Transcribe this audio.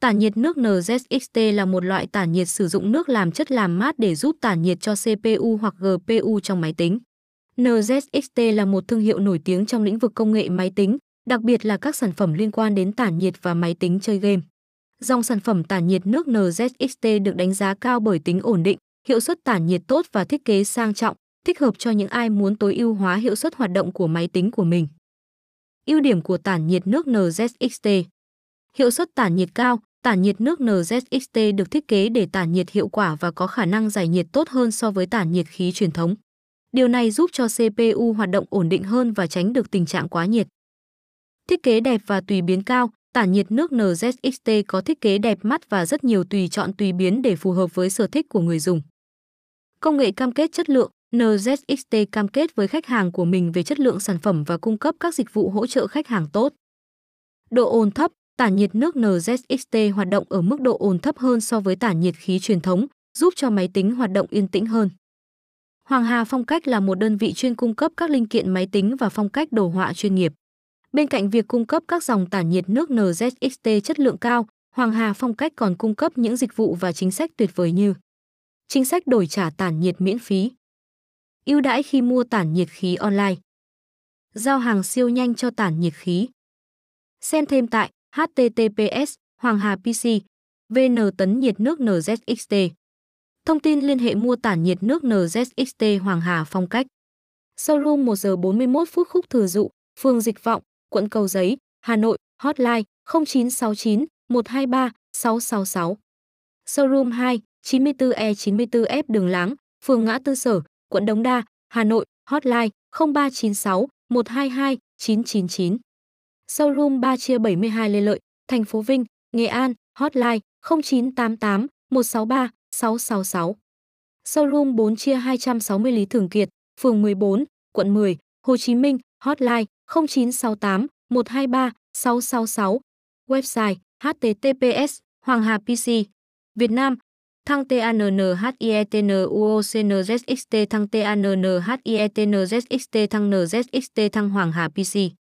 Tản nhiệt nước NZXT là một loại tản nhiệt sử dụng nước làm chất làm mát để giúp tản nhiệt cho CPU hoặc GPU trong máy tính. NZXT là một thương hiệu nổi tiếng trong lĩnh vực công nghệ máy tính, đặc biệt là các sản phẩm liên quan đến tản nhiệt và máy tính chơi game. Dòng sản phẩm tản nhiệt nước NZXT được đánh giá cao bởi tính ổn định, hiệu suất tản nhiệt tốt và thiết kế sang trọng, thích hợp cho những ai muốn tối ưu hóa hiệu suất hoạt động của máy tính của mình. Ưu điểm của tản nhiệt nước NZXT Hiệu suất tản nhiệt cao, tản nhiệt nước NZXT được thiết kế để tản nhiệt hiệu quả và có khả năng giải nhiệt tốt hơn so với tản nhiệt khí truyền thống. Điều này giúp cho CPU hoạt động ổn định hơn và tránh được tình trạng quá nhiệt. Thiết kế đẹp và tùy biến cao, tản nhiệt nước NZXT có thiết kế đẹp mắt và rất nhiều tùy chọn tùy biến để phù hợp với sở thích của người dùng. Công nghệ cam kết chất lượng, NZXT cam kết với khách hàng của mình về chất lượng sản phẩm và cung cấp các dịch vụ hỗ trợ khách hàng tốt. Độ ồn thấp, tản nhiệt nước NZXT hoạt động ở mức độ ồn thấp hơn so với tản nhiệt khí truyền thống, giúp cho máy tính hoạt động yên tĩnh hơn. Hoàng Hà Phong cách là một đơn vị chuyên cung cấp các linh kiện máy tính và phong cách đồ họa chuyên nghiệp. Bên cạnh việc cung cấp các dòng tản nhiệt nước NZXT chất lượng cao, Hoàng Hà Phong cách còn cung cấp những dịch vụ và chính sách tuyệt vời như chính sách đổi trả tản nhiệt miễn phí, ưu đãi khi mua tản nhiệt khí online, giao hàng siêu nhanh cho tản nhiệt khí. Xem thêm tại https hoàng hà pc vn tấn nhiệt nước nzxt thông tin liên hệ mua tản nhiệt nước nzxt hoàng hà phong cách. Showroom 1 giờ 41 phút khúc thừa dụ, phường dịch vọng, quận cầu giấy, hà nội, hotline 0969 123 666 showroom 2 94E 94F đường láng, phường ngã tư sở, quận đống đa, hà nội, hotline 0396 122 999 showroom 3 chia 72 Lê Lợi, thành phố Vinh, Nghệ An, hotline 0988 163 666. Showroom 4 chia 260 Lý Thường Kiệt, phường 14, quận 10, Hồ Chí Minh, hotline 0968 123 666. Website https Hoàng Hà PC Việt Nam thăng TANNHIETNUOCNZXT thăng TANNHIETNZXT thăng NZXT thăng Hoàng Hà PC